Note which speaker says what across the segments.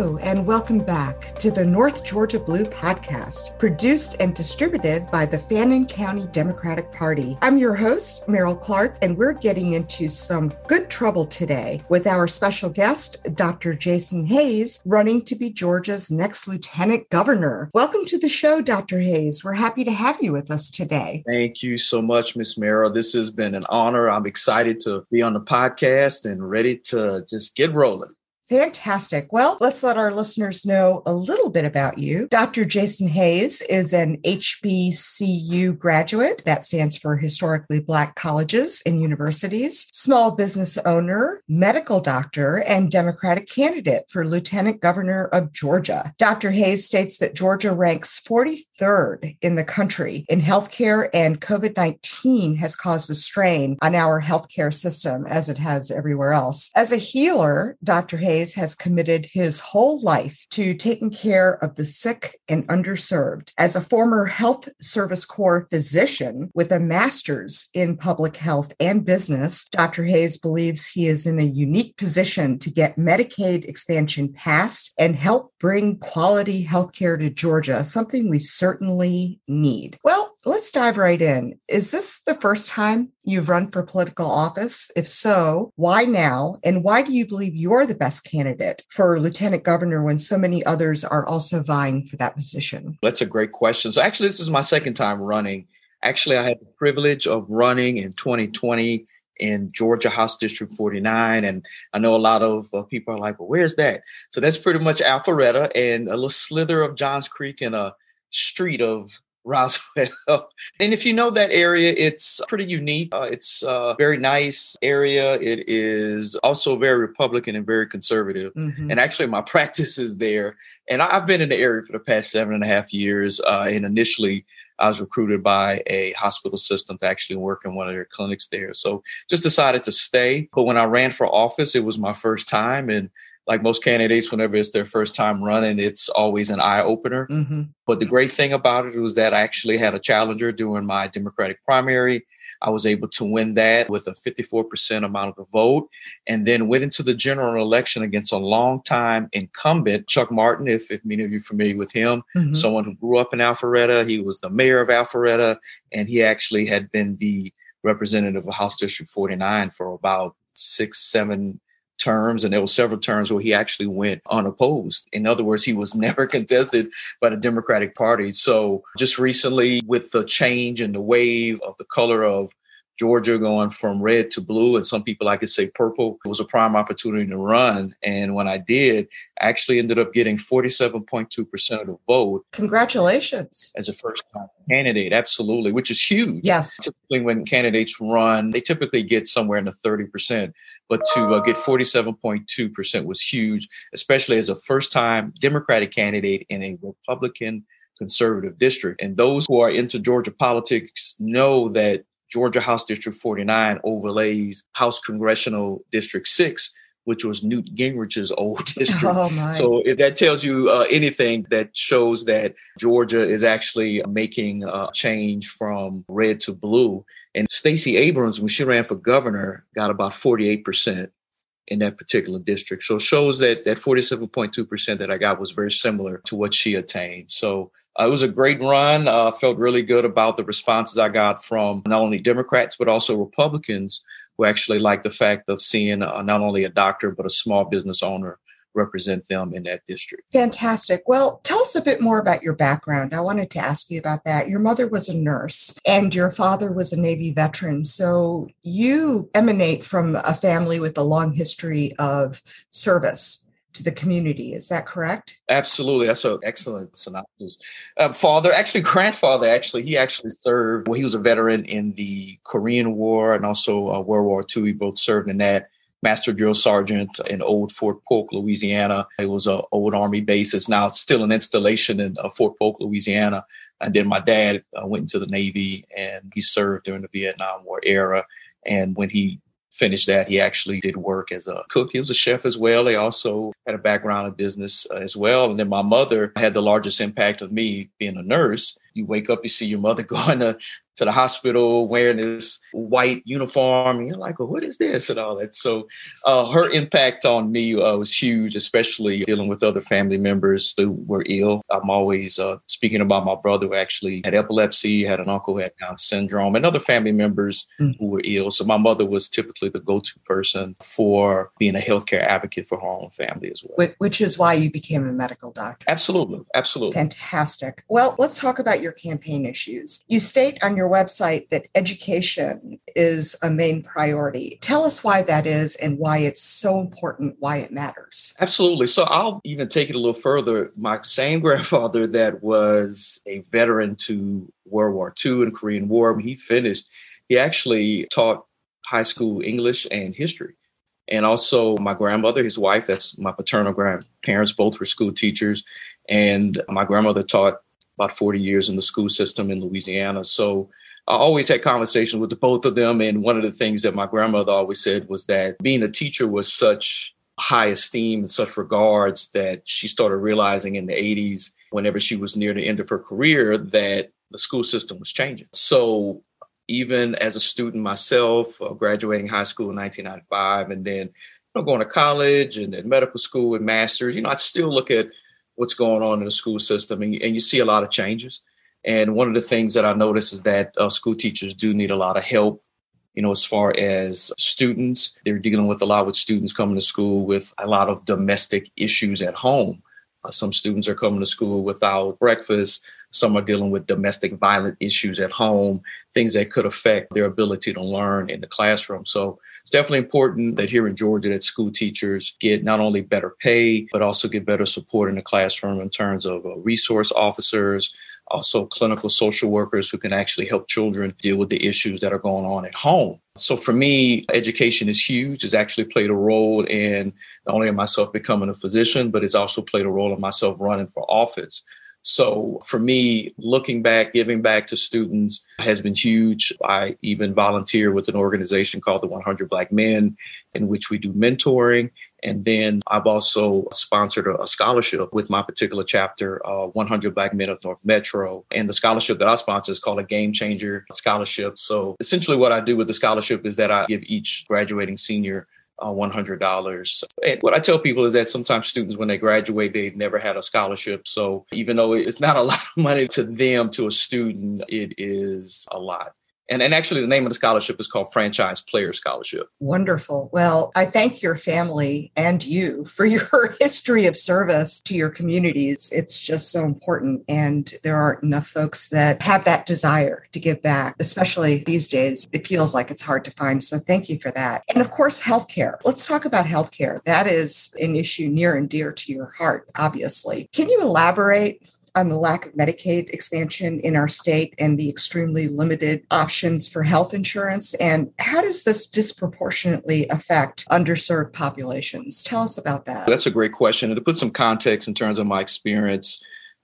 Speaker 1: Hello, and welcome back to the North Georgia Blue podcast, produced and distributed by the Fannin County Democratic Party. I'm your host, Meryl Clark, and we're getting into some good trouble today with our special guest, Dr. Jason Hayes, running to be Georgia's next lieutenant governor. Welcome to the show, Dr. Hayes. We're happy to have you with us today.
Speaker 2: Thank you so much, Miss Meryl. This has been an honor. I'm excited to be on the podcast and ready to just get rolling.
Speaker 1: Fantastic. Well, let's let our listeners know a little bit about you. Dr. Jason Hayes is an HBCU graduate. That stands for Historically Black Colleges and Universities, small business owner, medical doctor, and Democratic candidate for Lieutenant Governor of Georgia. Dr. Hayes states that Georgia ranks 43rd in the country in healthcare, and COVID 19 has caused a strain on our healthcare system as it has everywhere else. As a healer, Dr. Hayes has committed his whole life to taking care of the sick and underserved. As a former Health Service Corps physician with a master's in public health and business, Dr. Hayes believes he is in a unique position to get Medicaid expansion passed and help bring quality healthcare to Georgia, something we certainly need. Well, let's dive right in. Is this the first time you've run for political office? If so, why now? And why do you believe you're the best candidate for lieutenant governor when so many others are also vying for that position?
Speaker 2: That's a great question. So, actually, this is my second time running. Actually, I had the privilege of running in 2020 in Georgia House District 49. And I know a lot of uh, people are like, well, where's that? So that's pretty much Alpharetta and a little slither of Johns Creek and a street of Roswell. and if you know that area, it's pretty unique. Uh, it's a very nice area. It is also very Republican and very conservative. Mm-hmm. And actually, my practice is there. And I've been in the area for the past seven and a half years. Uh, and initially, I was recruited by a hospital system to actually work in one of their clinics there. So just decided to stay. But when I ran for office, it was my first time. And like most candidates, whenever it's their first time running, it's always an eye opener. Mm-hmm. But the great thing about it was that I actually had a challenger during my Democratic primary. I was able to win that with a 54% amount of the vote and then went into the general election against a longtime incumbent, Chuck Martin, if, if many of you are familiar with him, mm-hmm. someone who grew up in Alpharetta. He was the mayor of Alpharetta, and he actually had been the representative of House District 49 for about six, seven terms, and there were several terms where he actually went unopposed. In other words, he was never contested by the Democratic Party. So just recently, with the change and the wave of the color of Georgia going from red to blue, and some people I could say purple. It was a prime opportunity to run. And when I did, I actually ended up getting 47.2% of the vote.
Speaker 1: Congratulations.
Speaker 2: As a first time candidate, absolutely, which is huge.
Speaker 1: Yes.
Speaker 2: Typically, when candidates run, they typically get somewhere in the 30%. But to uh, get 47.2% was huge, especially as a first time Democratic candidate in a Republican conservative district. And those who are into Georgia politics know that Georgia House District 49 overlays House Congressional District 6, which was Newt Gingrich's old district. Oh so if that tells you uh, anything, that shows that Georgia is actually making a change from red to blue. And Stacey Abrams, when she ran for governor, got about 48% in that particular district. So it shows that that 47.2% that I got was very similar to what she attained. So uh, it was a great run. Uh, felt really good about the responses I got from not only Democrats, but also Republicans who actually liked the fact of seeing uh, not only a doctor, but a small business owner represent them in that district.
Speaker 1: Fantastic. Well, tell us a bit more about your background. I wanted to ask you about that. Your mother was a nurse and your father was a Navy veteran. So you emanate from a family with a long history of service to the community. Is that correct?
Speaker 2: Absolutely. That's an excellent synopsis. Uh, father, actually, grandfather, actually, he actually served, well, he was a veteran in the Korean War and also uh, World War II. He both served in that. Master Drill Sergeant in Old Fort Polk, Louisiana. It was an old Army base. It's now still an installation in uh, Fort Polk, Louisiana. And then my dad uh, went into the Navy and he served during the Vietnam War era. And when he finished that, he actually did work as a cook. He was a chef as well. He also had a background in business uh, as well. And then my mother had the largest impact of me being a nurse. You wake up, you see your mother going to to the hospital wearing this white uniform. And you're like, well, what is this and all that? So uh, her impact on me uh, was huge, especially dealing with other family members who were ill. I'm always uh, speaking about my brother who actually had epilepsy, had an uncle who had Down syndrome, and other family members mm. who were ill. So my mother was typically the go-to person for being a healthcare advocate for her own family as well.
Speaker 1: Which is why you became a medical doctor.
Speaker 2: Absolutely. Absolutely.
Speaker 1: Fantastic. Well, let's talk about your campaign issues. You state on your website that education is a main priority. Tell us why that is and why it's so important, why it matters.
Speaker 2: Absolutely. So I'll even take it a little further. My same grandfather that was a veteran to World War II and Korean War, when he finished, he actually taught high school English and history. And also my grandmother, his wife, that's my paternal grandparents, both were school teachers. And my grandmother taught about 40 years in the school system in Louisiana. So I always had conversations with the both of them. And one of the things that my grandmother always said was that being a teacher was such high esteem and such regards that she started realizing in the 80s, whenever she was near the end of her career, that the school system was changing. So even as a student myself, uh, graduating high school in 1995, and then you know, going to college and then medical school and masters, you know, I still look at what's going on in the school system, and, and you see a lot of changes. And one of the things that I notice is that uh, school teachers do need a lot of help. You know, as far as students, they're dealing with a lot with students coming to school with a lot of domestic issues at home. Uh, some students are coming to school without breakfast. Some are dealing with domestic violent issues at home, things that could affect their ability to learn in the classroom. So it's definitely important that here in Georgia that school teachers get not only better pay, but also get better support in the classroom in terms of uh, resource officers, also clinical social workers who can actually help children deal with the issues that are going on at home. So for me, education is huge. It's actually played a role in not only myself becoming a physician, but it's also played a role in myself running for office. So for me, looking back, giving back to students has been huge. I even volunteer with an organization called the 100 Black Men, in which we do mentoring. And then I've also sponsored a, scholarship with my particular chapter, uh, 100 Black Men of North Metro. And the scholarship that I sponsor is called a Game Changer Scholarship. So essentially, what I do with the scholarship is that I give each graduating senior Uh, $100. And what I tell people is that sometimes students, when they graduate, they've never had a scholarship. So even though it's not a lot of money to them, to a student, it is a lot. And, and actually, the name of the scholarship is called Franchise Player Scholarship.
Speaker 1: Wonderful. Well, I thank your family and you for your history of service to your communities. It's just so important. And there aren't enough folks that have that desire to give back, especially these days. It feels like it's hard to find. So thank you for that. And of course, healthcare. Let's talk about healthcare. That is an issue near and dear to your heart, obviously. Can you elaborate on the lack of Medicaid expansion in our state and the extremely limited options for health insurance? And how does this disproportionately affect underserved populations? Tell us about that.
Speaker 2: That's a great question. And to put some context in terms of my experience,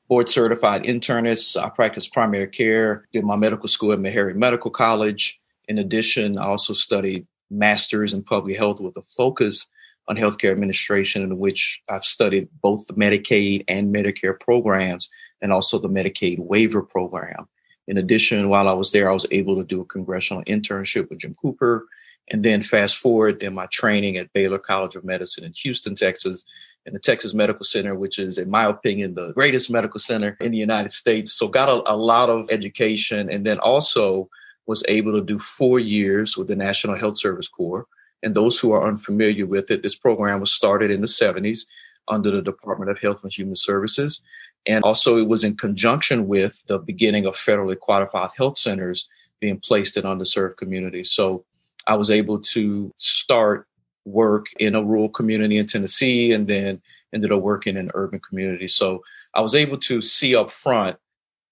Speaker 2: board certified internist, I practice primary care, did my medical school at Meharry Medical College. In addition, I also studied master's in public health with a focus on healthcare administration, in which I've studied both the Medicaid and Medicare programs and also the Medicaid waiver program. In addition, while I was there, I was able to do a congressional internship with Jim Cooper. And then fast forward in my training at Baylor College of Medicine in Houston, Texas, in the Texas Medical Center, which is, in my opinion, the greatest medical center in the United States. So got a, a lot of education and then also was able to do four years with the National Health Service Corps and those who are unfamiliar with it, this program was started in the 70s under the Department of Health and Human Services. And also, it was in conjunction with the beginning of federally qualified health centers being placed in underserved communities. So I was able to start work in a rural community in Tennessee and then ended up working in an urban communities. So I was able to see up front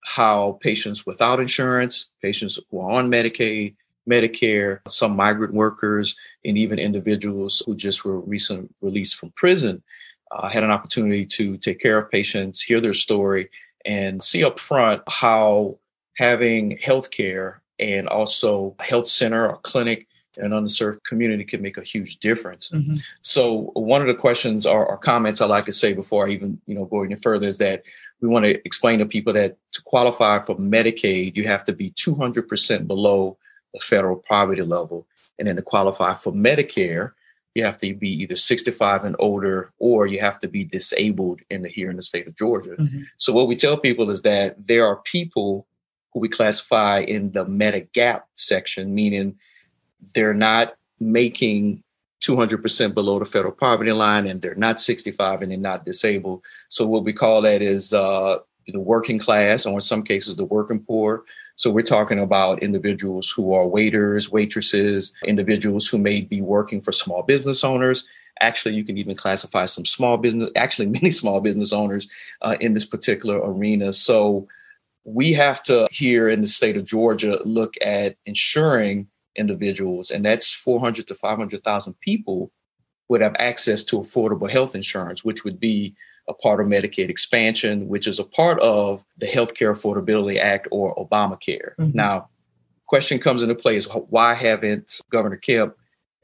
Speaker 2: how patients without insurance, patients who are on Medicaid, Medicare, some migrant workers, and even individuals who just were recently released from prison uh, had an opportunity to take care of patients, hear their story, and see up front how having healthcare and also a health center or clinic in an underserved community can make a huge difference. Mm-hmm. So one of the questions or, or comments I like to say before I even you know go any further is that we want to explain to people that to qualify for Medicaid, you have to be 200% below the federal poverty level. And then to qualify for Medicare, you have to be either 65 and older or you have to be disabled in the here in the state of Georgia. Mm-hmm. So what we tell people is that there are people who we classify in the Medigap section, meaning they're not making 200% below the federal poverty line and they're not 65 and they're not disabled. So what we call that is uh, the working class, or in some cases, the working poor. So we're talking about individuals who are waiters, waitresses, individuals who may be working for small business owners. Actually, you can even classify some small business, actually many small business owners uh, in this particular arena. So we have to here in the state of Georgia look at ensuring individuals, and that's 400 to 500,000 people would have access to affordable health insurance, which would be a part of Medicaid expansion, which is a part of the Healthcare Affordability Act or Obamacare. Mm-hmm. Now, question comes into play is why haven't Governor Kemp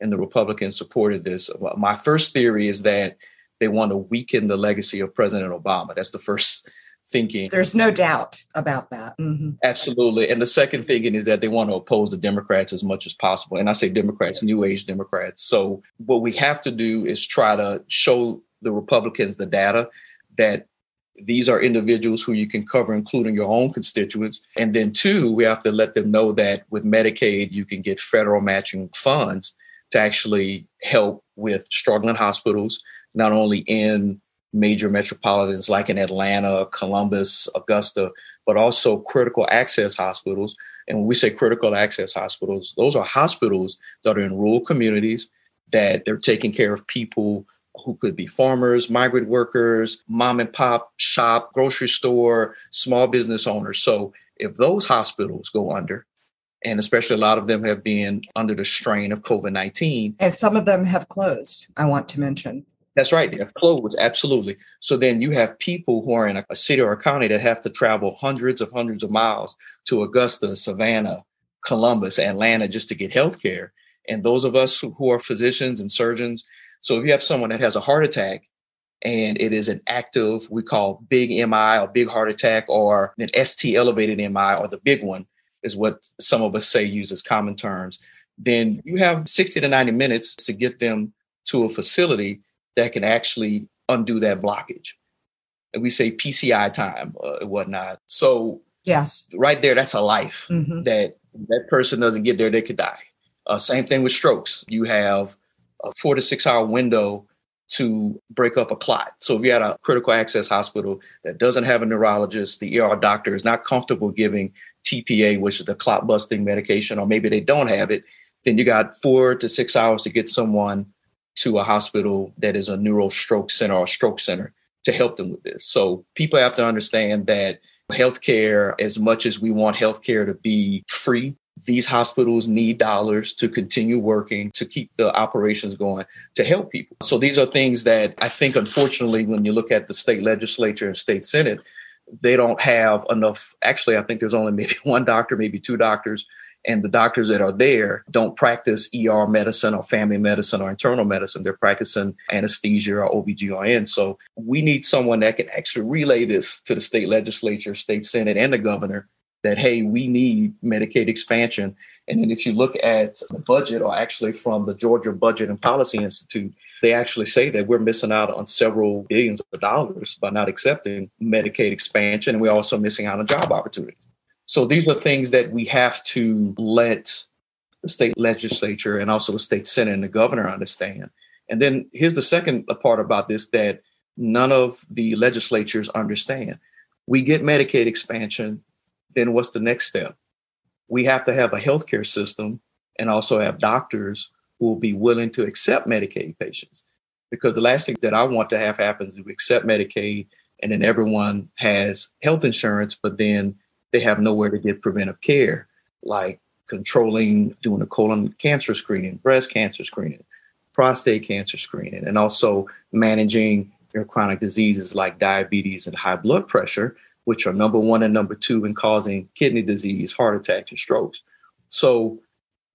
Speaker 2: and the Republicans supported this? My first theory is that they want to weaken the legacy of President Obama. That's the first thinking.
Speaker 1: There's no doubt about that.
Speaker 2: Mm-hmm. Absolutely. And the second thinking is that they want to oppose the Democrats as much as possible. And I say Democrats, New Age Democrats. So what we have to do is try to show the Republicans the data that these are individuals who you can cover, including your own constituents. And then, two, we have to let them know that with Medicaid, you can get federal matching funds to actually help with struggling hospitals, not only in major metropolitans like in Atlanta, Columbus, Augusta, but also critical access hospitals. And when we say critical access hospitals, those are hospitals that are in rural communities that they're taking care of people who could be farmers, migrant workers, mom and pop shop, grocery store, small business owners. So if those hospitals go under, and especially a lot of them have been under the strain of COVID 19.
Speaker 1: And some of them have closed, I want to mention.
Speaker 2: That's right. They have closed, absolutely. So then you have people who are in a, city or a county that have to travel hundreds of hundreds of miles to Augusta, Savannah, Columbus, Atlanta just to get health care. And those of us who are physicians and surgeons, so if you have someone that has a heart attack and it is an active, we call big MI or big heart attack or an ST elevated MI or the big one is what some of us say uses common terms, then you have 60 to 90 minutes to get them to a facility that can actually undo that blockage. And we say PCI time uh, and whatnot. So
Speaker 1: yes,
Speaker 2: right there, that's a life mm-hmm. that that person doesn't get there, they could die. Uh, same thing with strokes. You have a four to six hour window to break up a clot. So if you had a critical access hospital that doesn't have a neurologist, the ER doctor is not comfortable giving TPA, which is the clot busting medication, or maybe they don't have it, then you got four to six hours to get someone to a hospital that is a neuro stroke center or stroke center to help them with this. So people have to understand that healthcare, as much as we want healthcare to be free, these hospitals need dollars to continue working to keep the operations going to help people. So these are things that I think, unfortunately, when you look at the state legislature and state senate, they don't have enough. Actually, I think there's only maybe one doctor, maybe two doctors and the doctors that are there don't practice ER medicine or family medicine or internal medicine. They're practicing anesthesia or OBGYN. So we need someone that can actually relay this to the state legislature, state senate, and the governor that, hey, we need Medicaid expansion. And then if you look at the budget, or actually from the Georgia Budget and Policy Institute, they actually say that we're missing out on several billions of dollars by not accepting Medicaid expansion. And we're also missing out on job opportunities. So these are things that we have to let the state legislature and also the state senate and the governor understand. And then here's the second part about this that none of the legislatures understand. We get Medicaid expansion, then what's the next step? We have to have a healthcare system and also have doctors who will be willing to accept Medicaid patients. Because the last thing that I want to have happen is we accept Medicaid and then everyone has health insurance, but then they have nowhere to get preventive care, like controlling, doing a colon cancer screening, breast cancer screening, prostate cancer screening, and also managing your chronic diseases like diabetes and high blood pressure, which are number one and number two in causing kidney disease, heart attacks, and strokes. So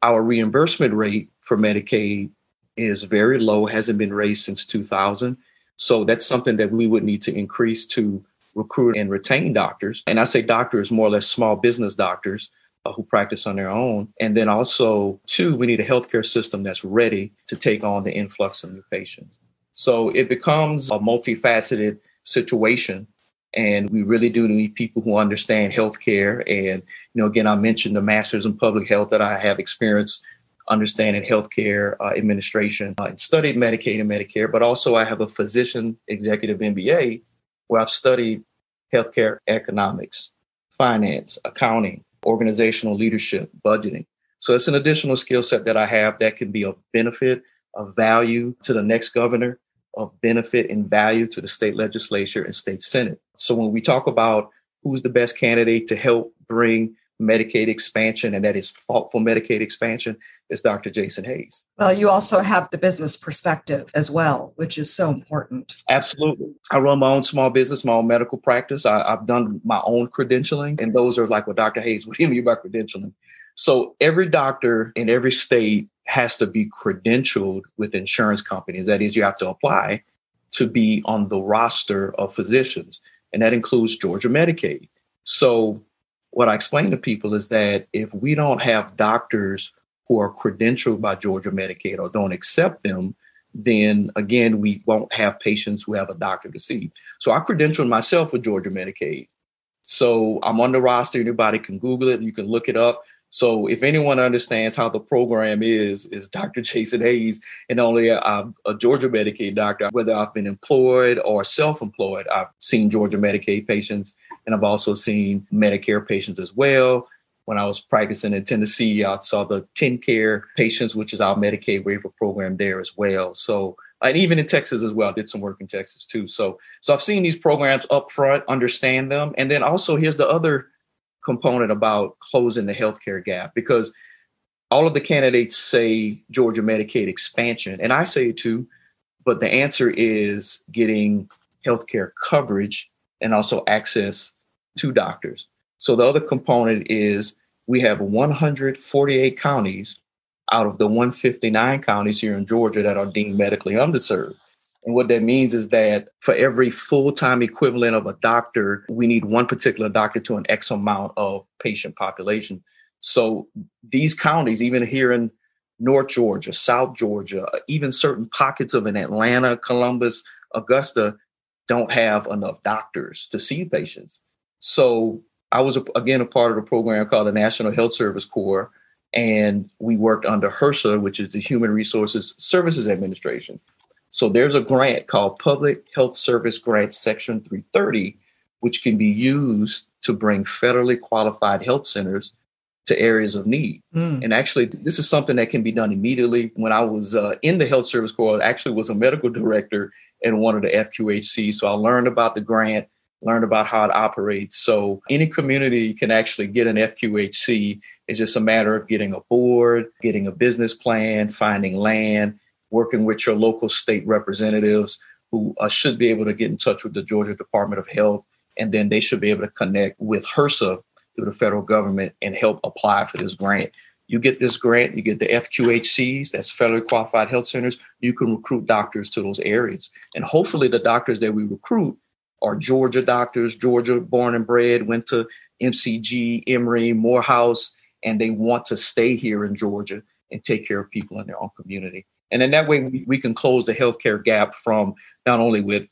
Speaker 2: our reimbursement rate for Medicaid is very low, hasn't been raised since 2000. So that's something that we would need to increase to recruit and retain doctors. And I say doctors, more or less small business doctors uh, who practice on their own. And then also, two, we need a healthcare system that's ready to take on the influx of new patients. So it becomes a multifaceted situation. And we really do need people who understand healthcare. And, you know, again, I mentioned the master's in public health that I have experience understanding healthcare uh, administration uh, and studied Medicaid and Medicare, but also I have a physician executive MBA where I've studied healthcare economics, finance, accounting, organizational leadership, budgeting. So it's an additional skill set that I have that can be of benefit, of value to the next governor, of benefit and value to the state legislature and state senate. So when we talk about who's the best candidate to help bring Medicaid expansion, and that is thoughtful Medicaid expansion, is Dr. Jason Hayes.
Speaker 1: Well, you also have the business perspective as well, which is so important.
Speaker 2: Absolutely. I run my own small business, my own medical practice. I, have done my own credentialing, and those are like, well, Dr. Hayes, what do you mean by credentialing? So every doctor in every state has to be credentialed with insurance companies. That is, you have to apply to be on the roster of physicians, and that includes Georgia Medicaid. So what I explain to people is that if we don't have doctors who are credentialed by Georgia Medicaid or don't accept them, then again, we won't have patients who have a doctor to see. So I credentialed myself with Georgia Medicaid. So I'm on the roster. Anybody can Google it. You can look it up. So if anyone understands how the program is, is Dr. Jason Hayes, and only a, a Georgia Medicaid doctor, whether I've been employed or self-employed, I've seen Georgia Medicaid patients and I've also seen Medicare patients as well. When I was practicing in Tennessee, I saw the TennCare patients, which is our Medicaid waiver program there as well. So, and even in Texas as well, I did some work in Texas too. So, so I've seen these programs up front, understand them, and then also here's the other component about closing the healthcare gap because all of the candidates say Georgia Medicaid expansion, and I say it too, but the answer is getting healthcare coverage and also access to doctors. So the other component is we have 148 counties out of the 159 counties here in Georgia that are deemed medically underserved. And what that means is that for every full time equivalent of a doctor, we need one particular doctor to an X amount of patient population. So these counties, even here in North Georgia, South Georgia, even certain pockets of in Atlanta, Columbus, Augusta, don't have enough doctors to see patients. So I was, again, a part of a program called the National Health Service Corps, and we worked under HRSA, which is the Human Resources Services Administration. So there's a grant called Public Health Service Grant Section 330, which can be used to bring federally qualified health centers to areas of need. Mm. And actually, this is something that can be done immediately. When I was uh, in the Health Service Corps, I actually was a medical director in one of the FQHC. So I learned about the grant, learned about how it operates. So any community can actually get an FQHC. It's just a matter of getting a board, getting a business plan, finding land, working with your local state representatives who uh, should be able to get in touch with the Georgia Department of Health. And then they should be able to connect with HRSA through the federal government and help apply for this grant. You get this grant, you get the FQHCs, that's federally qualified health centers. You can recruit doctors to those areas. And hopefully, the doctors that we recruit are Georgia doctors, Georgia born and bred, went to MCG, Emory, Morehouse, and they want to stay here in Georgia and take care of people in their own community. And then that way we, we can close the healthcare gap from not only with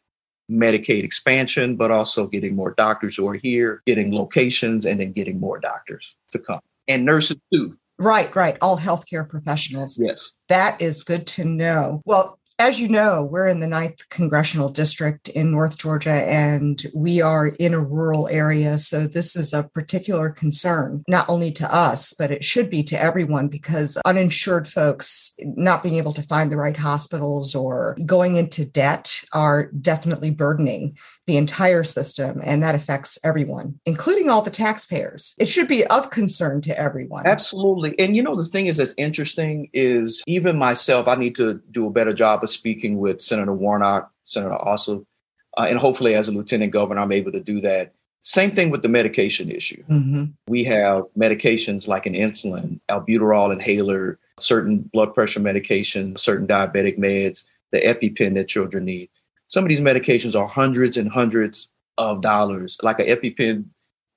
Speaker 2: Medicaid expansion, but also getting more doctors who are here, getting locations, and then getting more doctors to come. And nurses too.
Speaker 1: Right, right. All healthcare professionals.
Speaker 2: Yes.
Speaker 1: That is good to know. Well, as you know, we're in the ninth congressional district in North Georgia, and we are in a rural area. So, this is a particular concern, not only to us, but it should be to everyone because uninsured folks not being able to find the right hospitals or going into debt are definitely burdening the entire system. And that affects everyone, including all the taxpayers. It should be of concern to everyone.
Speaker 2: Absolutely. And you know, the thing is that's interesting is even myself, I need to do a better job of speaking with Senator Warnock, Senator Ossoff, uh, and hopefully as a lieutenant governor, I'm able to do that. Same thing with the medication issue. Mm-hmm. We have medications like an insulin, albuterol inhaler, certain blood pressure medications, certain diabetic meds, the EpiPen that children need. Some of these medications are hundreds and hundreds of dollars. Like an EpiPen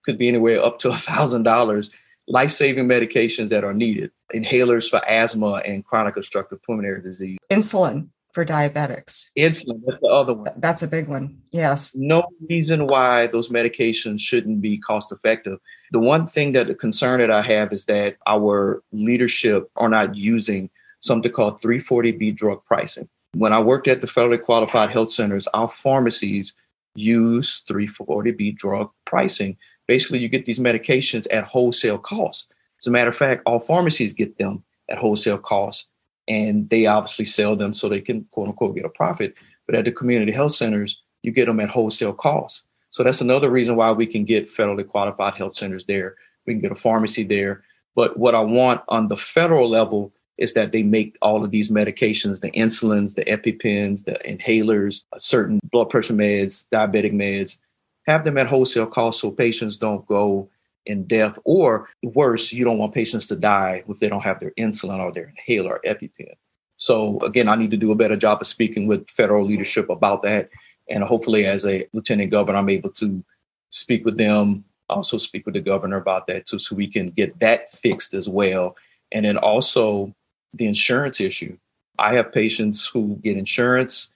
Speaker 2: could be anywhere up to a thousand dollars. Life saving medications that are needed, inhalers for asthma and chronic obstructive pulmonary disease,
Speaker 1: insulin for diabetics.
Speaker 2: Insulin, that's the other one.
Speaker 1: That's a big one. Yes.
Speaker 2: No reason why those medications shouldn't be cost effective. The one thing that the concern that I have is that our leadership are not using something called 340B drug pricing. When I worked at the federally qualified health centers, our pharmacies use 340B drug pricing basically you get these medications at wholesale cost. As a matter of fact, all pharmacies get them at wholesale cost, and they obviously sell them so they can quote unquote get a profit. But at the community health centers, you get them at wholesale cost. So that's another reason why we can get federally qualified health centers there. We can get a pharmacy there. But what I want on the federal level is that they make all of these medications, the insulins, the EpiPens, the inhalers, uh, certain blood pressure meds, diabetic meds, have them at wholesale cost so patients don't go in death or worse you don't want patients to die if they don't have their insulin or their inhaler or epipen. So again i need to do a better job of speaking with federal leadership about that and hopefully as a lieutenant governor i'm able to speak with them also speak with the governor about that too so we can get that fixed as well. And then also the insurance issue i have patients who get insurance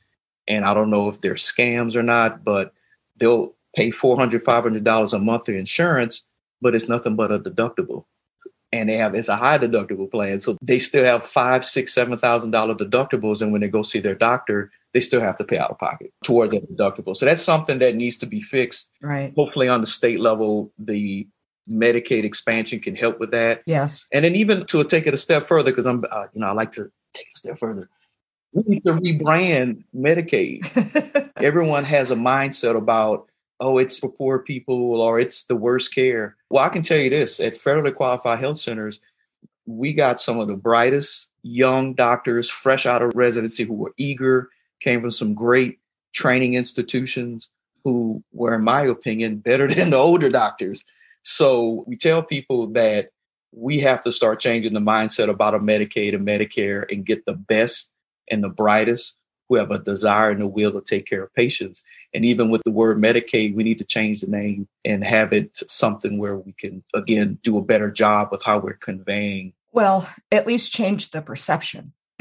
Speaker 2: and i don't know if they're scams or not but they'll pay $400, $500 a month for insurance, but it's nothing but a deductible. And they have it's a high deductible plan. So they still have five, six, seven thousand dollar deductibles. And when they go see their doctor, they still have to pay out of pocket towards that deductible. So that's something that needs to be fixed.
Speaker 1: Right.
Speaker 2: Hopefully on the state level, the Medicaid expansion can help with that.
Speaker 1: Yes.
Speaker 2: And then even to take it a step further, because I'm, uh, you know, I like to take it a step further. We need to rebrand Medicaid. Everyone has a mindset about oh, it's for poor people or it's the worst care. Well, I can tell you this at federally qualified health centers, we got some of the brightest young doctors fresh out of residency who were eager, came from some great training institutions who were, in my opinion, better than the older doctors. So we tell people that we have to start changing the mindset about a Medicaid and Medicare and get the best and the brightest who have a desire and a will to take care of patients. And even with the word Medicaid, we need to change the name and have it something where we can, again, do a better job with how we're conveying.
Speaker 1: Well, at least change the perception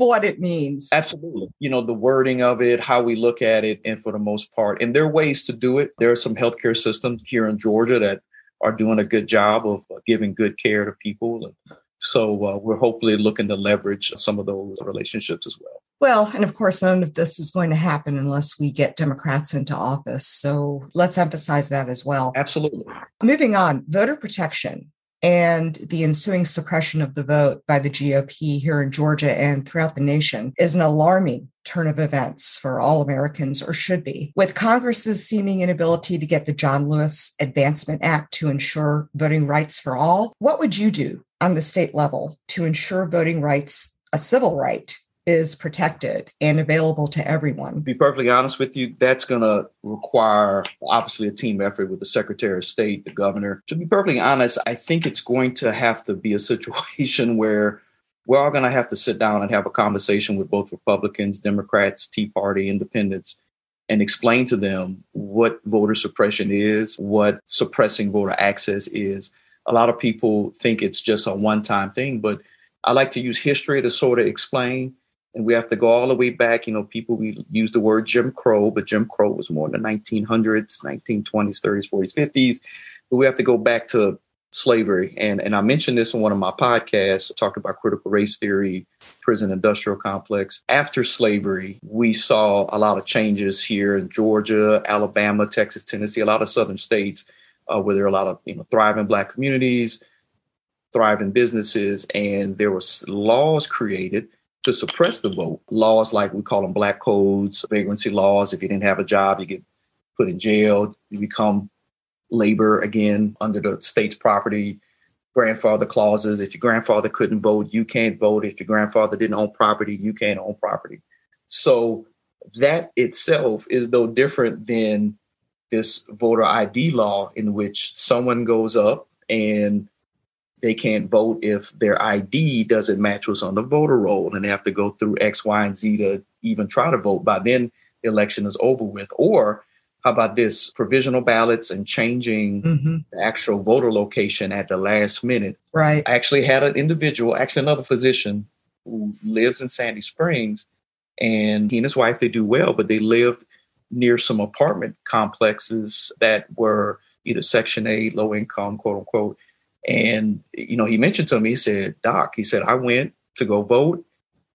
Speaker 1: of what it means.
Speaker 2: Absolutely. You know, the wording of it, how we look at it, and for the most part. And there are ways to do it. There are some healthcare systems here in Georgia that are doing a good job of giving good care to people. And so uh, we're hopefully looking to leverage some of those relationships as well.
Speaker 1: Well, and of course, none of this is going to happen unless we get Democrats into office. So let's emphasize that as well.
Speaker 2: Absolutely.
Speaker 1: Moving on, voter protection and the ensuing suppression of the vote by the GOP here in Georgia and throughout the nation is an alarming turn of events for all Americans, or should be. With Congress's seeming inability to get the John Lewis Advancement Act to ensure voting rights for all, what would you do on the state level to ensure voting rights, a civil right, is protected and available to everyone.
Speaker 2: To be perfectly honest with you, that's going to require obviously a team effort with the Secretary of State, the governor. To be perfectly honest, I think it's going to have to be a situation where we're all going to have to sit down and have a conversation with both Republicans, Democrats, Tea Party, Independents, and explain to them what voter suppression is, what suppressing voter access is. A lot of people think it's just a one time thing, but I like to use history to sort of explain and we have to go all the way back. You know, people we use the word Jim Crow, but Jim Crow was more in the 1900s, 1920s, 30s, 40s, 50s. But we have to go back to slavery, and and I mentioned this in one of my podcasts. Talked about critical race theory, prison industrial complex. After slavery, we saw a lot of changes here in Georgia, Alabama, Texas, Tennessee, a lot of southern states uh, where there are a lot of you know thriving black communities, thriving businesses, and there was laws created to suppress the vote. Laws like we call them black codes, vagrancy laws. If you didn't have a job, you get put in jail. You become labor again under the state's property. Grandfather clauses. If your grandfather couldn't vote, you can't vote. If your grandfather didn't own property, you can't own property. So that itself is no different than this voter ID law in which someone goes up and they can't vote if their ID doesn't match what's on the voter roll and they have to go through X, Y, and Z to even try to vote. By then, the election is over with. Or how about this provisional ballots and changing mm-hmm. the actual voter location at the last minute?
Speaker 1: Right.
Speaker 2: I actually had an individual, actually another physician who lives in Sandy Springs, and he and his wife they do well, but they lived near some apartment complexes that were either Section 8, low income, quote unquote. And you know, he mentioned to me, he said, Doc, he said, I went to go vote.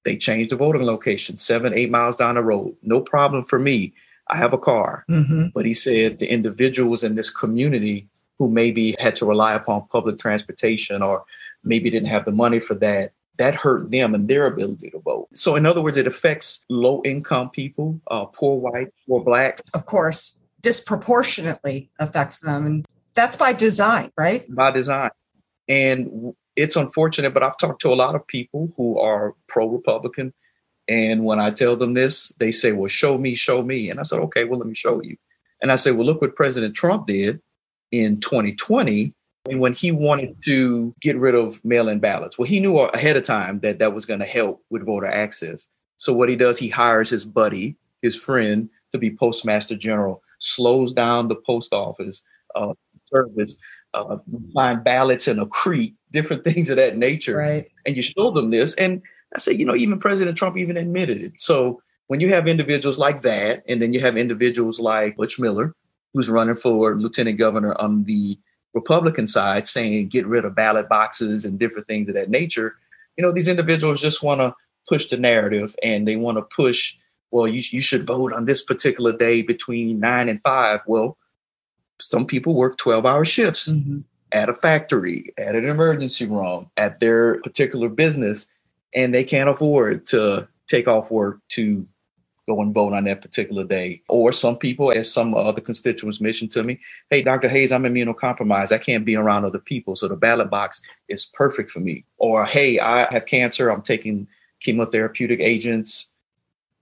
Speaker 2: They changed the voting location seven, eight miles down the road. No problem for me. I have a car. Mm-hmm. But he said the individuals in this community who maybe had to rely upon public transportation or maybe didn't have the money for that, that hurt them and their ability to vote. So, in other words, it affects low income people, uh, poor white, poor black.
Speaker 1: Of course, disproportionately affects them. And that's by design, right?
Speaker 2: By design. And it's unfortunate, but I've talked to a lot of people who are pro Republican. And when I tell them this, they say, Well, show me, show me. And I said, Okay, well, let me show you. And I say, Well, look what President Trump did in 2020 when he wanted to get rid of mail in ballots. Well, he knew ahead of time that that was going to help with voter access. So what he does, he hires his buddy, his friend, to be postmaster general, slows down the post office uh, service, uh, find ballots in a creek, different things of that nature.
Speaker 1: Right.
Speaker 2: And you show them this. And I say, you know, even President Trump even admitted it. So when you have individuals like that, and then you have individuals like Butch Miller, who's running for lieutenant governor on the Republican side, saying get rid of ballot boxes and different things of that nature, you know, these individuals just want to push the narrative and they want to push, well, you, you should vote on this particular day between nine and five. Well, some people work 12 hour shifts mm-hmm. at a factory, at an emergency room, at their particular business, and they can't afford to take off work to go and vote on that particular day. Or some people, as some other constituents mentioned to me, hey, Dr. Hayes, I'm immunocompromised. I can't be around other people. So the ballot box is perfect for me. Or, hey, I have cancer. I'm taking chemotherapeutic agents.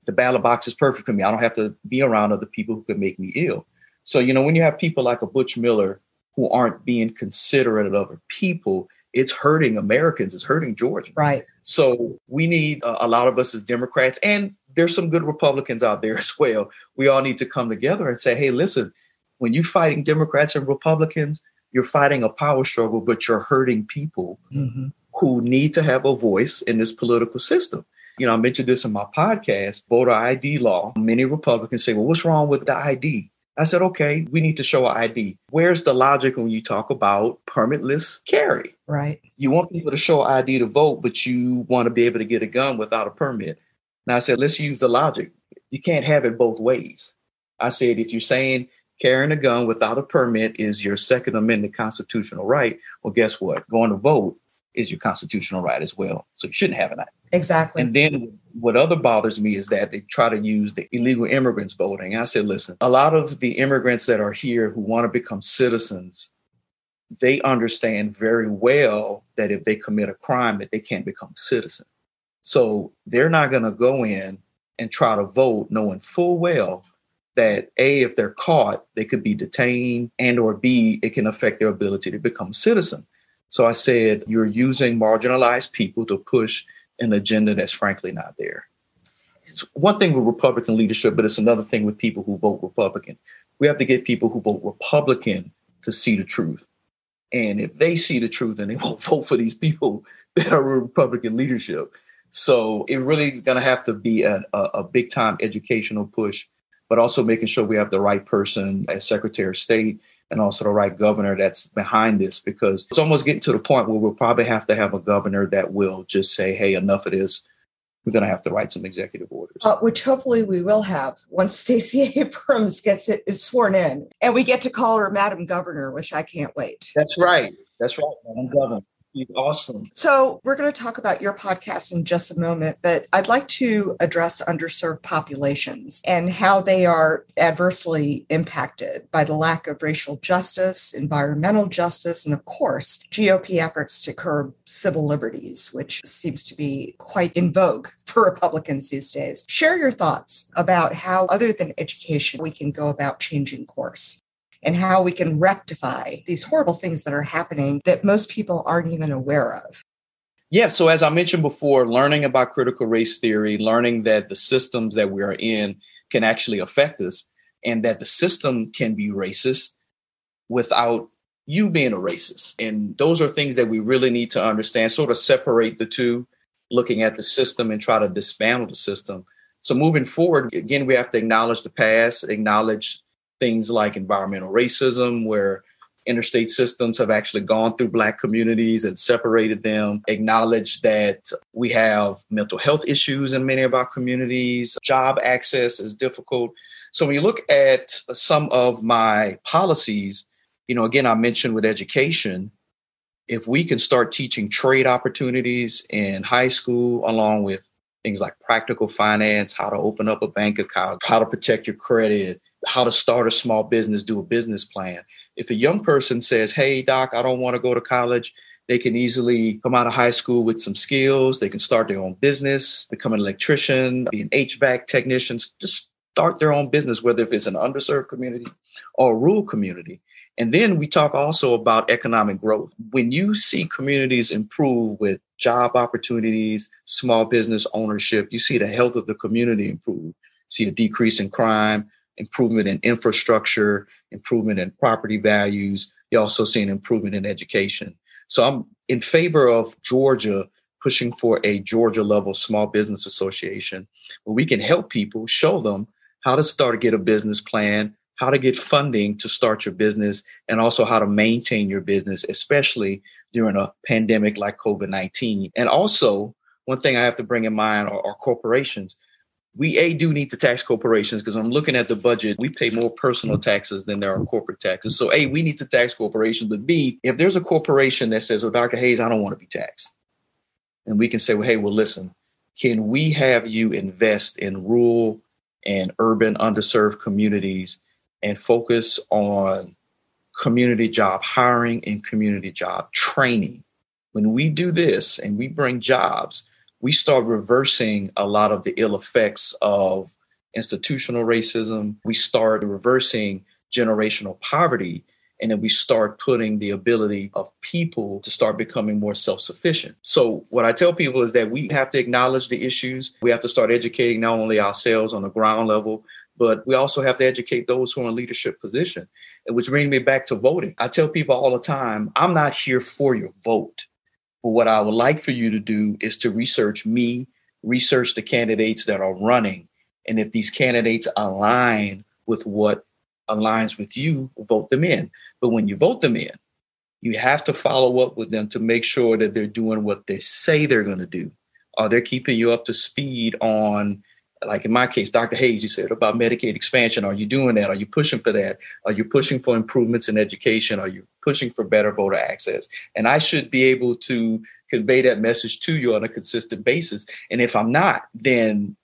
Speaker 2: The ballot box is perfect for me. I don't have to be around other people who could make me ill. So, you know, when you have people like a Butch Miller who aren't being considerate of other people, it's hurting Americans, it's hurting Georgia.
Speaker 1: Right.
Speaker 2: So we need uh, a lot of us as Democrats, and there's some good Republicans out there as well. We all need to come together and say, hey, listen, when you're fighting Democrats and Republicans, you're fighting a power struggle, but you're hurting people mm-hmm. who need to have a voice in this political system. You know, I mentioned this in my podcast, voter ID law. Many Republicans say, well, what's wrong with the ID? I said, okay, we need to show an ID. Where's the logic when you talk about permitless carry?
Speaker 1: Right.
Speaker 2: You want people to show ID to vote, but you want to be able to get a gun without a permit. And I said, let's use the logic. You can't have it both ways. I said, if you're saying carrying a gun without a permit is your Second Amendment constitutional right, well, guess what? Going to vote is your constitutional right as well. So you shouldn't have an ID.
Speaker 1: Exactly.
Speaker 2: And then what other bothers me is that they try to use the illegal immigrants voting. I said, listen, a lot of the immigrants that are here who want to become citizens, they understand very well that if they commit a crime that they can't become a citizen. So they're not going to go in and try to vote knowing full well that a if they're caught they could be detained and or b it can affect their ability to become a citizen so I said, you're using marginalized people to push an agenda that's frankly not there. It's one thing with Republican leadership, but it's another thing with people who vote Republican. We have to get people who vote Republican to see the truth. And if they see the truth, then they won't vote for these people that are Republican leadership. So it really is going to have to be a, a, a big time educational push, but also making sure we have the right person as Secretary of State and also the right governor that's behind this because it's almost getting to the point where we'll probably have to have a governor that will just say, hey, enough of this. We're going to have to write some executive orders.
Speaker 1: Uh, which hopefully we will have once Stacey Abrams gets it is sworn in. And we get to call her Madam Governor, which I can't wait.
Speaker 2: That's right. That's right, Madam Governor awesome.
Speaker 1: So, we're going to talk about your podcast in just a moment, but I'd like to address underserved populations and how they are adversely impacted by the lack of racial justice, environmental justice, and of course, GOP efforts to curb civil liberties, which seems to be quite in vogue for Republicans these days. Share your thoughts about how, other than education, we can go about changing course and how we can rectify these horrible things that are happening that most people aren't even aware of.
Speaker 2: Yeah, so as I mentioned before, learning about critical race theory, learning that the systems that we are in can actually affect us. and that the system can be racist without you being a racist. And those are things that we really need to understand, sort of separate the two, looking at the system and try to dismantle the system. So moving forward, again, we have to acknowledge the past, acknowledge things like environmental racism, where interstate systems have actually gone through Black communities and separated them, acknowledge that we have mental health issues in many of our communities, job access is difficult. So when you look at some of my policies, you know, again, I mentioned with education, if we can start teaching trade opportunities in high school, along with things like practical finance, how to open up a bank account, how to protect your credit, how to start a small business, do a business plan. If a young person says, Hey, doc, I don't want to go to college, they can easily come out of high school with some skills. They can start their own business, become an electrician, be an HVAC technician, just start their own business, whether if it's an underserved community or a rural community. And then we talk also about economic growth. When you see communities improve with job opportunities, small business ownership, you see the health of the community improve, see a decrease in crime, improvement in infrastructure, improvement in property values. You also see an improvement in education. So I'm in favor of Georgia pushing for a Georgia level small business association where we can help people show them how to start to get a business plan, how to get funding to start your business, and also how to maintain your business, especially during a pandemic like COVID 19. And also, one thing I have to bring in mind are, are corporations. We A do need to tax corporations because I'm looking at the budget. We pay more personal taxes than there are corporate taxes. So A, we need to tax corporations. But B, if there's a corporation that says, Well, Dr. Hayes, I don't want to be taxed. And we can say, Well, hey, well, listen, can we have you invest in rural and urban underserved communities and focus on community job hiring and community job training. When we do this and we bring jobs, we start reversing a lot of the ill effects of institutional racism. We start reversing generational poverty. And then we start putting the ability of people to start becoming more self sufficient. So, what I tell people is that we have to acknowledge the issues. We have to start educating not only ourselves on the ground level, but we also have to educate those who are in leadership position, which brings me back to voting. I tell people all the time, I'm not here for your vote. But what I would like for you to do is to research me, research the candidates that are running. And if these candidates align with what aligns with you, vote them in. But when you vote them in, you have to follow up with them to make sure that they're doing what they say they're going to do. Are they keeping you up to speed on like in my case, Dr. Hayes, you said about Medicaid expansion. Are you doing that? Are you pushing for that? Are you pushing for improvements in education? Are you pushing for better voter access? And I should be able to convey that message to you on a consistent basis. And if I'm not, then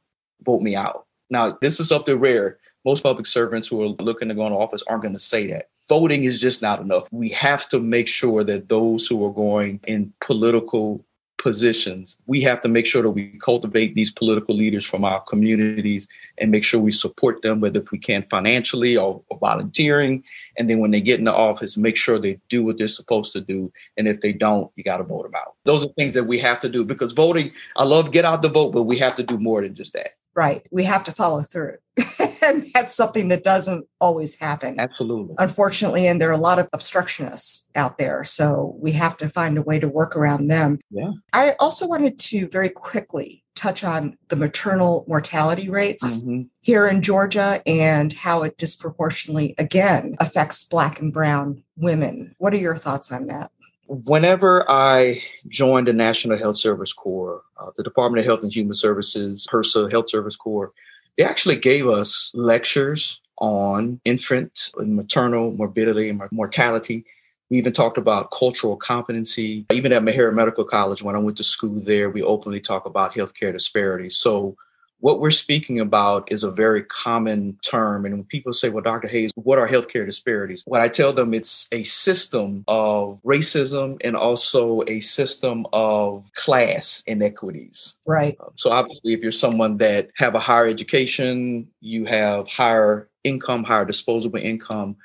Speaker 2: vote me out. Now, this is something rare. Most public servants who are looking to go into office aren't going to say that. Voting is just not enough. We have to make sure that those who are going in political positions, we have to make sure that we cultivate these political leaders from our communities and make sure we support them, whether if we can financially or, or, volunteering. And then when they get into office, make sure they do what they're supposed to do. And if they don't, you got to vote them out. Those are things that we have to do because voting, I love get out the vote, but we have to do more than just that.
Speaker 1: Right. We have to follow through. and that's something that doesn't always happen.
Speaker 2: Absolutely.
Speaker 1: Unfortunately, and there are a lot of obstructionists out there. So we have to find a way to work around them.
Speaker 2: Yeah.
Speaker 1: I also wanted to very quickly touch on the maternal mortality rates mm-hmm. here in Georgia and how it disproportionately, again, affects Black and Brown women. What are your thoughts on that?
Speaker 2: Whenever I joined the National Health Service Corps, uh, the Department of Health and Human Services, HRSA Health Service Corps, they actually gave us lectures on infant and maternal morbidity and mortality. We even talked about cultural competency. Even at Meharry Medical College, when I went to school there, we openly talk about healthcare disparities. So what we're speaking about is a very common term. And when people say, well, Dr. Hayes, what are healthcare disparities? What I tell them, it's a system of racism and also a system of class inequities.
Speaker 1: Right.
Speaker 2: Um, so obviously, if you're someone that have a higher education, you have higher income, higher disposable income,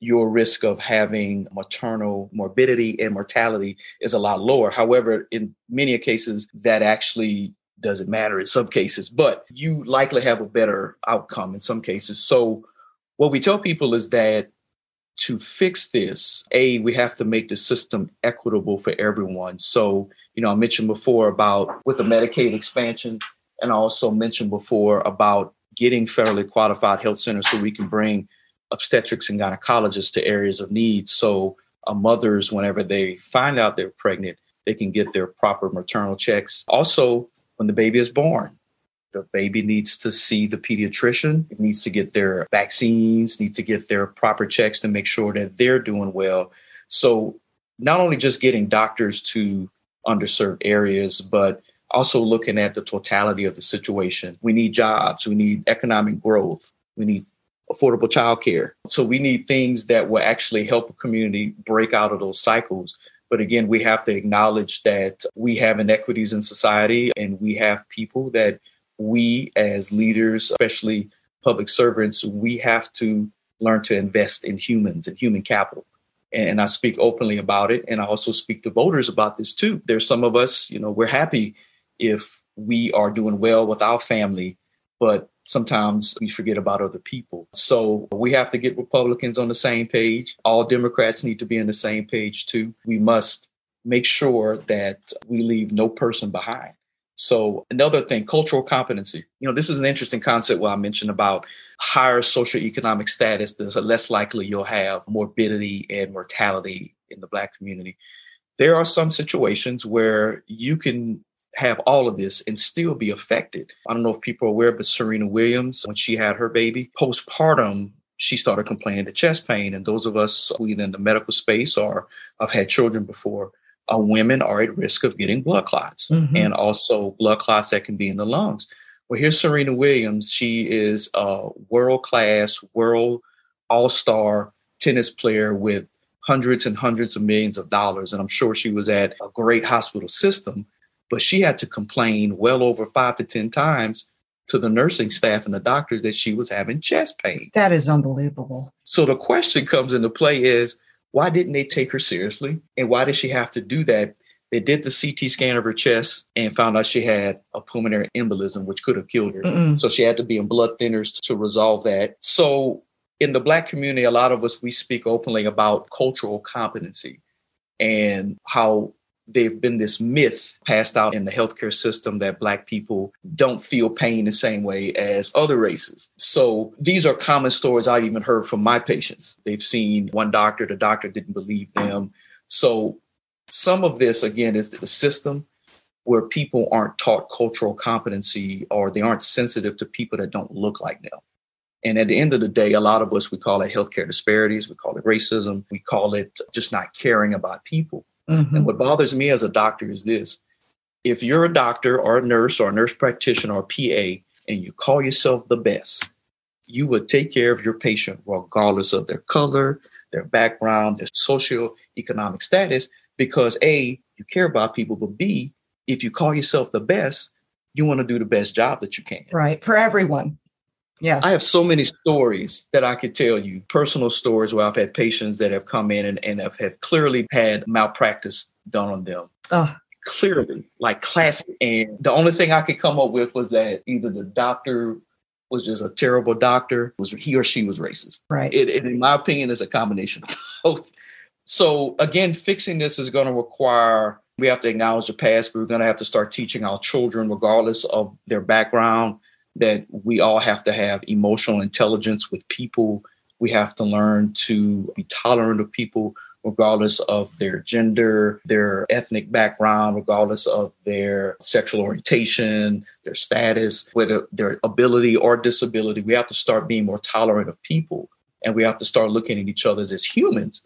Speaker 2: your risk of having maternal morbidity and mortality is a lot lower. However, in many cases, that actually doesn't matter in some cases, but you likely have a better outcome in some cases. So what we tell people is that to fix this, A, we have to make the system equitable for everyone. So, you know, I mentioned before about with the Medicaid expansion, and I also mentioned before about getting federally qualified health centers so we can bring obstetrics and gynecologists to areas of need. So, uh, mothers, whenever they find out they're pregnant, they can get their proper maternal checks. Also, when the baby is born, the baby needs to see the pediatrician, it needs to get their vaccines, need to get their proper checks to make sure that they're doing well. So, not only just getting doctors to underserved areas, but also looking at the totality of the situation. We need jobs, we need economic growth, we need affordable childcare. So we need things that will actually help a community break out of those cycles. But again, we have to acknowledge that we have inequities in society and we have people that we as leaders, especially public servants, we have to learn to invest in humans and human capital. And I speak openly about it. And I also speak to voters about this too. There's some of us, you know, we're happy if we are doing well with our family, but sometimes we forget about other people. So we have to get Republicans on the same page. All Democrats need to be on the same page too. We must make sure that we leave no person behind. So another thing, cultural competency. You know, this is an interesting concept where I mentioned about higher socioeconomic status, there's less likely you'll have morbidity and mortality in the Black community. There are some situations where you can have all of this and still be affected. I don't know if people are aware, but Serena Williams, when she had her baby, postpartum, she started complaining of chest pain. And those of us who in the medical space or have had children before, uh, women are at risk of getting blood clots mm-hmm. and also blood clots that can be in the lungs. Well, here's Serena Williams. She is a world class, world all star tennis player with hundreds and hundreds of millions of dollars. And I'm sure she was at a great hospital system but she had to complain well over five to 10 times to the nursing staff and the doctors that she was having chest pain.
Speaker 1: That is unbelievable.
Speaker 2: So the question comes into play is why didn't they take her seriously? And why did she have to do that? They did the CT scan of her chest and found out she had a pulmonary embolism, which could have killed her. Mm-mm. So she had to be on blood thinners to resolve that. So in the Black community, a lot of us, we speak openly about cultural competency and how they've been this myth passed out in the healthcare system that black people don't feel pain the same way as other races. So these are common stories I've even heard from my patients. They've seen one doctor, the doctor didn't believe them. So some of this again is the system where people aren't taught cultural competency or they aren't sensitive to people that don't look like them. And at the end of the day, a lot of us, we call it healthcare disparities, we call it racism, we call it just not caring about people. Mm-hmm. And what bothers me as a doctor is this if you're a doctor or a nurse or a nurse practitioner or PA and you call yourself the best, you would take care of your patient regardless of their color, their background, their socio-economic status, because A, you care about people, but B, if you call yourself the best, you want to do the best job that you can.
Speaker 1: Right. For everyone. Yes.
Speaker 2: I have so many stories that I could tell you, personal stories where I've had patients that have come in and, and have, have clearly had malpractice done on them. Oh. Clearly, like classic. And the only thing I could come up with was that either the doctor was just a terrible doctor, was he or she was racist.
Speaker 1: Right.
Speaker 2: It, it in my opinion, is a combination of both. So again, fixing this is going to require we have to acknowledge the past, but we're going to have to start teaching our children, regardless of their background, that we all have to have emotional intelligence with people. We have to learn to be tolerant of people regardless of their gender, their ethnic background, regardless of their sexual orientation, their status, whether their ability or disability. We have to start being more tolerant of people and we have to start looking at each other as humans.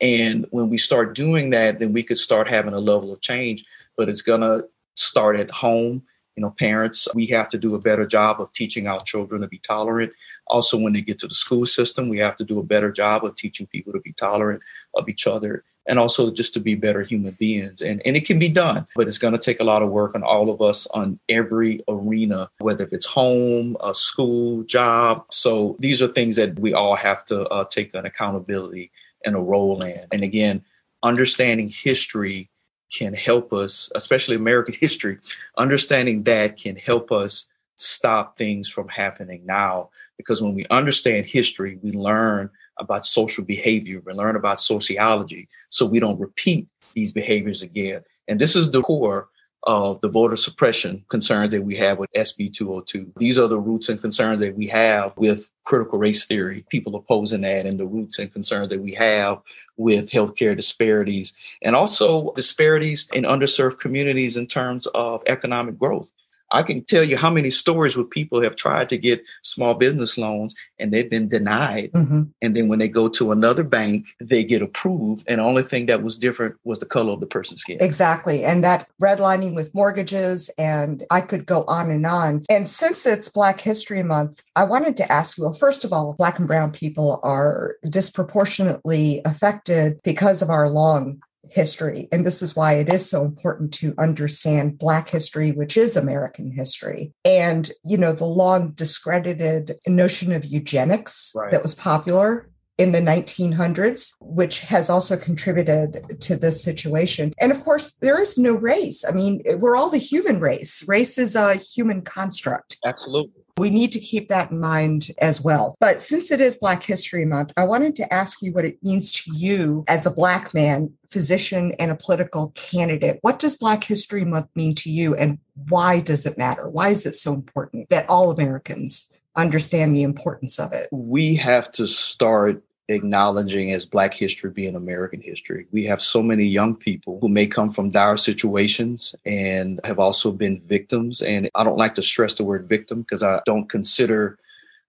Speaker 2: And when we start doing that, then we could start having a level of change, but it's going to start at home you know parents we have to do a better job of teaching our children to be tolerant. Also when they get to the school system we have to do a better job of teaching people to be tolerant of each other and also just to be better human beings. And, and it can be done but it's going to take a lot of work on all of us on every arena whether if it's home a school job. So these are things that we all have to uh, take an accountability and a role in. And again understanding history can help us, especially American history, understanding that can help us stop things from happening now. Because when we understand history, we learn about social behavior, we learn about sociology, so we don't repeat these behaviors again. And this is the core of the voter suppression concerns that we have with SB 202. These are the roots and concerns that we have with critical race theory, people opposing that, and the roots and concerns that we have with healthcare disparities and also disparities in underserved communities in terms of economic growth. I can tell you how many stories where people have tried to get small business loans and they've been denied. Mm-hmm. And then when they go to another bank, they get approved. And the only thing that was different was the color of the person's skin.
Speaker 1: Exactly. And that redlining with mortgages, and I could go on and on. And since it's Black History Month, I wanted to ask you well, first of all, Black and Brown people are disproportionately affected because of our long history. And this is why it is so important to understand Black history, which is American history. And, you know, the long discredited notion of eugenics right. that was popular in the 1900s, which has also contributed to this situation. And of course, there is no race. I mean, we're all the human race. Race is a human construct.
Speaker 2: Absolutely.
Speaker 1: We need to keep that in mind as well. But since it is Black History Month, I wanted to ask you what it means to you as a Black man, physician, and a political candidate. What does Black History Month mean to you, and why does it matter? Why is it so important that all Americans understand the importance of it?
Speaker 2: We have to start acknowledging as Black history being American history. We have so many young people who may come from dire situations and have also been victims. And I don't like to stress the word victim because I don't consider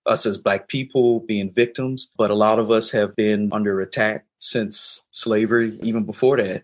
Speaker 2: us as Black people being victims, but a lot of us have been under attack since slavery, even before that.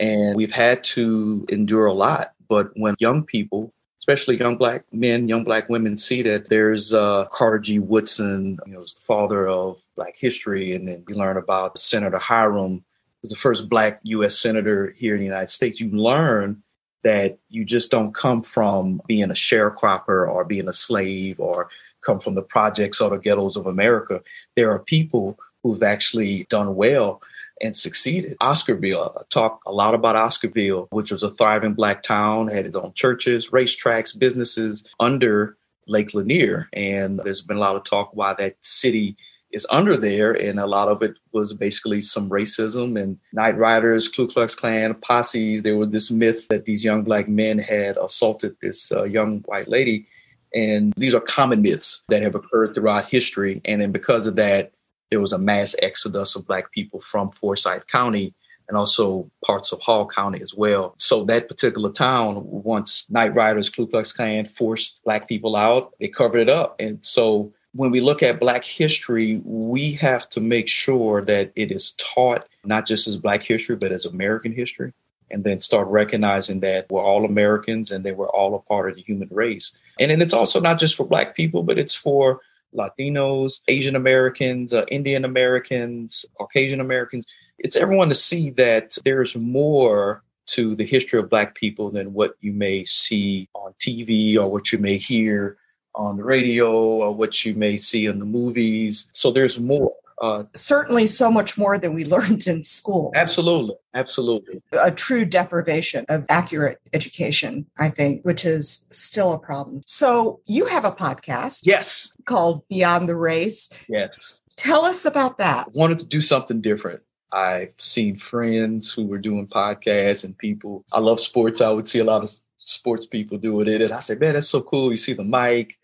Speaker 2: And we've had to endure a lot. But when young people especially young black men, young black women, see that there's uh, Carter G. Woodson, you know, the father of black history, and then you learn about Senator Hiram, who's the first black U.S. senator here in the United States. You learn that you just don't come from being a sharecropper or being a slave or come from the projects or the ghettos of America. There are people who've actually done well and succeeded. Oscarville, I talk a lot about Oscarville, which was a thriving black town, had its own churches, racetracks, businesses under Lake Lanier. And there's been a lot of talk why that city is under there. And a lot of it was basically some racism and night riders, Ku Klux Klan, posses. There was this myth that these young black men had assaulted this uh, young white lady. And these are common myths that have occurred throughout history. And then because of that, there was a mass exodus of Black people from Forsyth County and also parts of Hall County as well. So that particular town, once Night Riders, Ku Klux Klan forced Black people out, they covered it up. And so when we look at Black history, we have to make sure that it is taught not just as Black history, but as American history. And then start recognizing that we're all Americans and that we're all a part of the human race. And then it's also not just for Black people, but it's for Latinos, Asian Americans, uh, Indian Americans, Caucasian Americans. It's everyone to see that there's more to the history of Black people than what you may see on TV or what you may hear on the radio or what you may see in the movies. So there's more.
Speaker 1: Uh, Certainly, so much more than we learned in school.
Speaker 2: Absolutely. Absolutely.
Speaker 1: A true deprivation of accurate education, I think, which is still a problem. So, you have a podcast.
Speaker 2: Yes.
Speaker 1: Called Beyond the Race.
Speaker 2: Yes.
Speaker 1: Tell us about that.
Speaker 2: I wanted to do something different. I've seen friends who were doing podcasts and people. I love sports. I would see a lot of sports people doing it. And I said, man, that's so cool. You see the mic,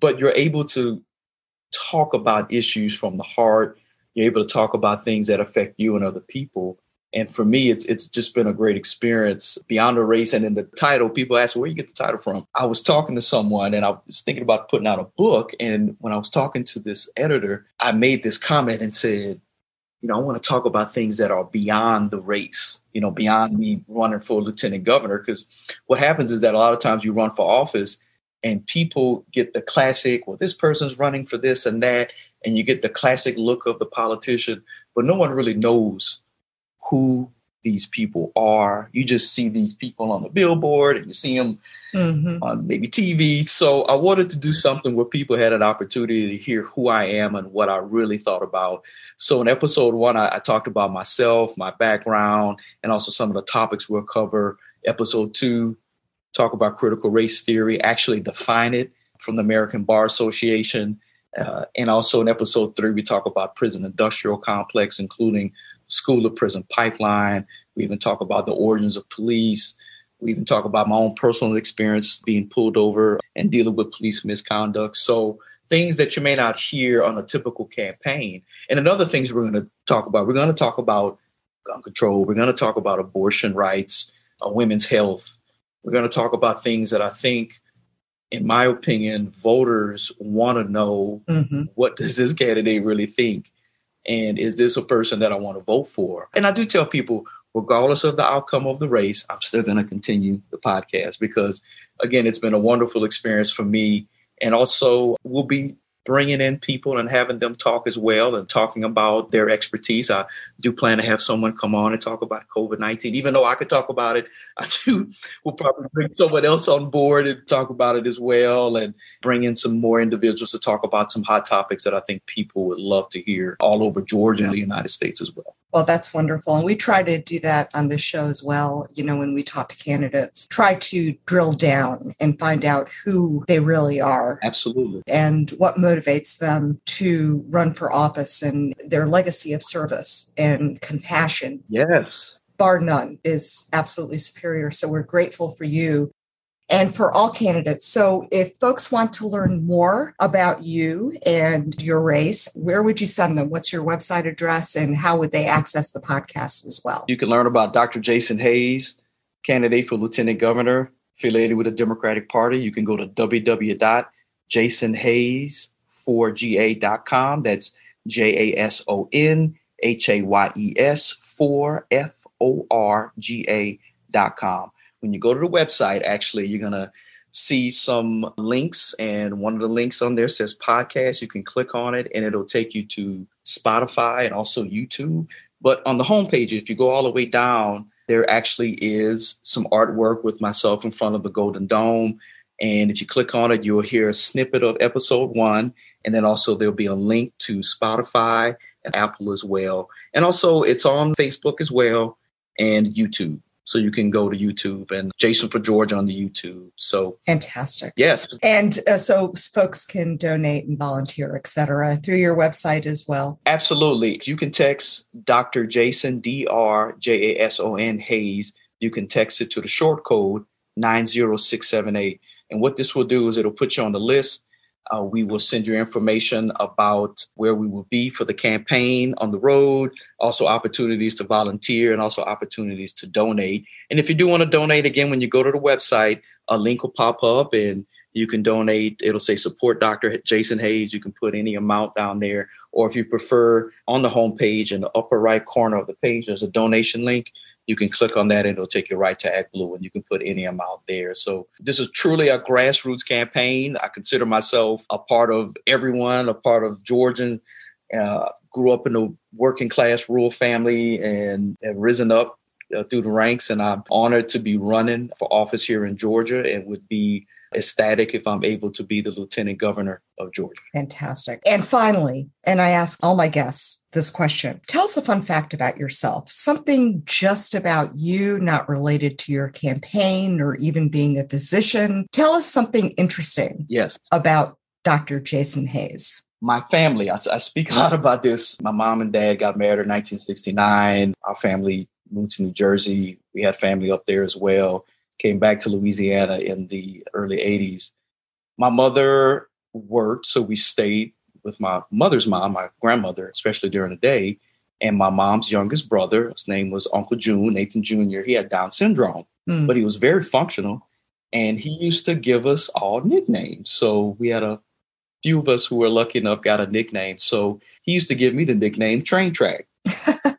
Speaker 2: but you're able to talk about issues from the heart. You're able to talk about things that affect you and other people. And for me, it's it's just been a great experience beyond the race. And in the title, people ask, where you get the title from? I was talking to someone and I was thinking about putting out a book. And when I was talking to this editor, I made this comment and said, you know, I want to talk about things that are beyond the race, you know, beyond me running for lieutenant governor. Because what happens is that a lot of times you run for office and people get the classic, well, this person's running for this and that, and you get the classic look of the politician, but no one really knows who these people are. You just see these people on the billboard and you see them mm-hmm. on maybe TV. So I wanted to do something where people had an opportunity to hear who I am and what I really thought about. So in episode one, I, I talked about myself, my background, and also some of the topics we'll cover. Episode two, talk about critical race theory, actually define it from the American Bar Association. Uh, and also in episode three, we talk about prison industrial complex, including school of prison pipeline. We even talk about the origins of police. We even talk about my own personal experience being pulled over and dealing with police misconduct. So things that you may not hear on a typical campaign. And another things we're going to talk about, we're going to talk about gun control. We're going to talk about abortion rights, uh, women's health. We're going to talk about things that I think, in my opinion, voters want to know mm-hmm. what does this candidate really think? And is this a person that I want to vote for? And I do tell people, regardless of the outcome of the race, I'm still going to continue the podcast because, again, it's been a wonderful experience for me. And also, we'll be bringing in people and having them talk as well and talking about their expertise. I do plan to have someone come on and talk about COVID 19. Even though I could talk about it, I do, we'll probably bring someone else on board and talk about it as well and bring in some more individuals to talk about some hot topics that I think people would love to hear all over Georgia and the United States as well.
Speaker 1: Well, that's wonderful. And we try to do that on this show as well. You know, when we talk to candidates, try to drill down and find out who they really are.
Speaker 2: Absolutely.
Speaker 1: And what motivates them to run for office and their legacy of service and compassion.
Speaker 2: Yes
Speaker 1: bar none is absolutely superior. So we're grateful for you and for all candidates. So if folks want to learn more about you and your race, where would you send them? What's your website address and how would they access the podcast as well?
Speaker 2: You can learn about Dr. Jason Hayes, candidate for lieutenant governor, affiliated with the Democratic Party. You can go to www.jasonhayes4ga.com. That's J A S O N H A Y E S 4 F O R G A.com when you go to the website, actually, you're going to see some links. And one of the links on there says podcast. You can click on it and it'll take you to Spotify and also YouTube. But on the homepage, if you go all the way down, there actually is some artwork with myself in front of the Golden Dome. And if you click on it, you'll hear a snippet of episode one. And then also there'll be a link to Spotify and Apple as well. And also it's on Facebook as well and YouTube. So you can go to YouTube and Jason for George on the YouTube. So
Speaker 1: fantastic.
Speaker 2: Yes.
Speaker 1: And uh, so folks can donate and volunteer, etc., through your website as well.
Speaker 2: Absolutely. You can text Dr. Jason, D R J A S O N Hayes. You can text it to the short code 90678. And what this will do is it'll put you on the list uh, we will send you information about where we will be for the campaign on the road, also opportunities to volunteer and also opportunities to donate. And if you do want to donate, again, when you go to the website, a link will pop up and you can donate. It'll say support Dr. Jason Hayes. You can put any amount down there. Or if you prefer, on the homepage in the upper right corner of the page, there's a donation link you can click on that and it'll take you right to ActBlue and you can put any amount there. So this is truly a grassroots campaign. I consider myself a part of everyone, a part of Georgian. Uh, grew up in a working class rural family and have risen up uh, through the ranks. And I'm honored to be running for office here in Georgia and would be ecstatic if I'm able to be the lieutenant governor of Georgia.
Speaker 1: Fantastic. And finally, and I ask all my guests this question tell us a fun fact about yourself, something just about you, not related to your campaign or even being a physician. Tell us something interesting.
Speaker 2: Yes.
Speaker 1: About Dr. Jason Hayes
Speaker 2: my family, I, I, speak a lot about this. My mom and dad got married in 1969. Our family moved to New Jersey. We had family up there as well came back to Louisiana in the early 80s. My mother worked, so we stayed with my mother's mom, my grandmother, especially during the day. And my mom's youngest brother, his name was Uncle June, Nathan Jr., he had Down syndrome, mm. but he was very functional. And he used to give us all nicknames. So we had a few of us who were lucky enough got a nickname. So he used to give me the nickname Train Track.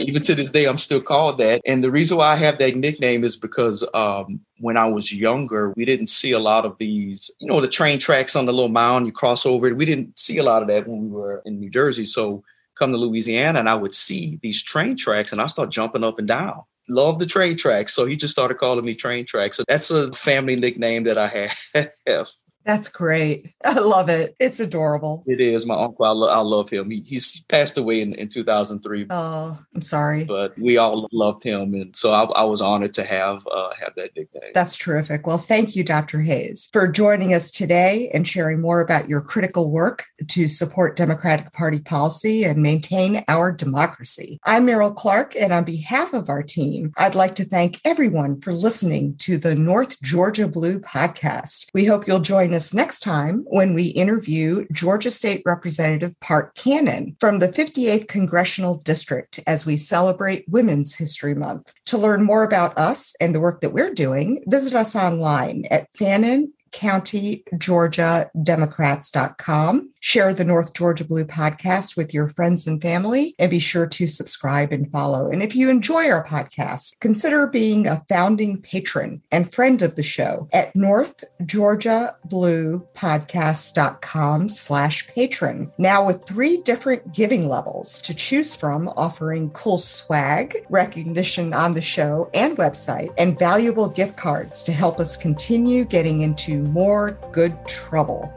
Speaker 2: even to this day, I'm still called that. And the reason why I have that nickname is because um, when I was younger, we didn't see a lot of these, you know, the train tracks on the little mound, you cross over it. We didn't see a lot of that when we were in New Jersey. So come to Louisiana and I would see these train tracks and I start jumping up and down. Love the train tracks. So he just started calling me train tracks. So that's a family nickname that I have.
Speaker 1: That's great. I love it. It's adorable.
Speaker 2: It is. My uncle, I, lo- I love him. He, he's passed away in, in 2003.
Speaker 1: Oh, I'm sorry.
Speaker 2: But we all loved him. And so I, I was honored to have uh, have that nickname.
Speaker 1: That's terrific. Well, thank you, Dr. Hayes, for joining us today and sharing more about your critical work to support Democratic Party policy and maintain our democracy. I'm Meryl Clark, and on behalf of our team, I'd like to thank everyone for listening to the North Georgia Blue podcast. We hope you'll join us next time when we interview Georgia State Representative Park Cannon from the 58th Congressional District as we celebrate Women's History Month. To learn more about us and the work that we're doing, visit us online at Fannin County Georgia Democrats.com. Share the North Georgia Blue podcast with your friends and family and be sure to subscribe and follow. And if you enjoy our podcast, consider being a founding patron and friend of the show at North Georgia Blue Podcast.com slash patron. Now with three different giving levels to choose from, offering cool swag, recognition on the show and website, and valuable gift cards to help us continue getting into more good trouble.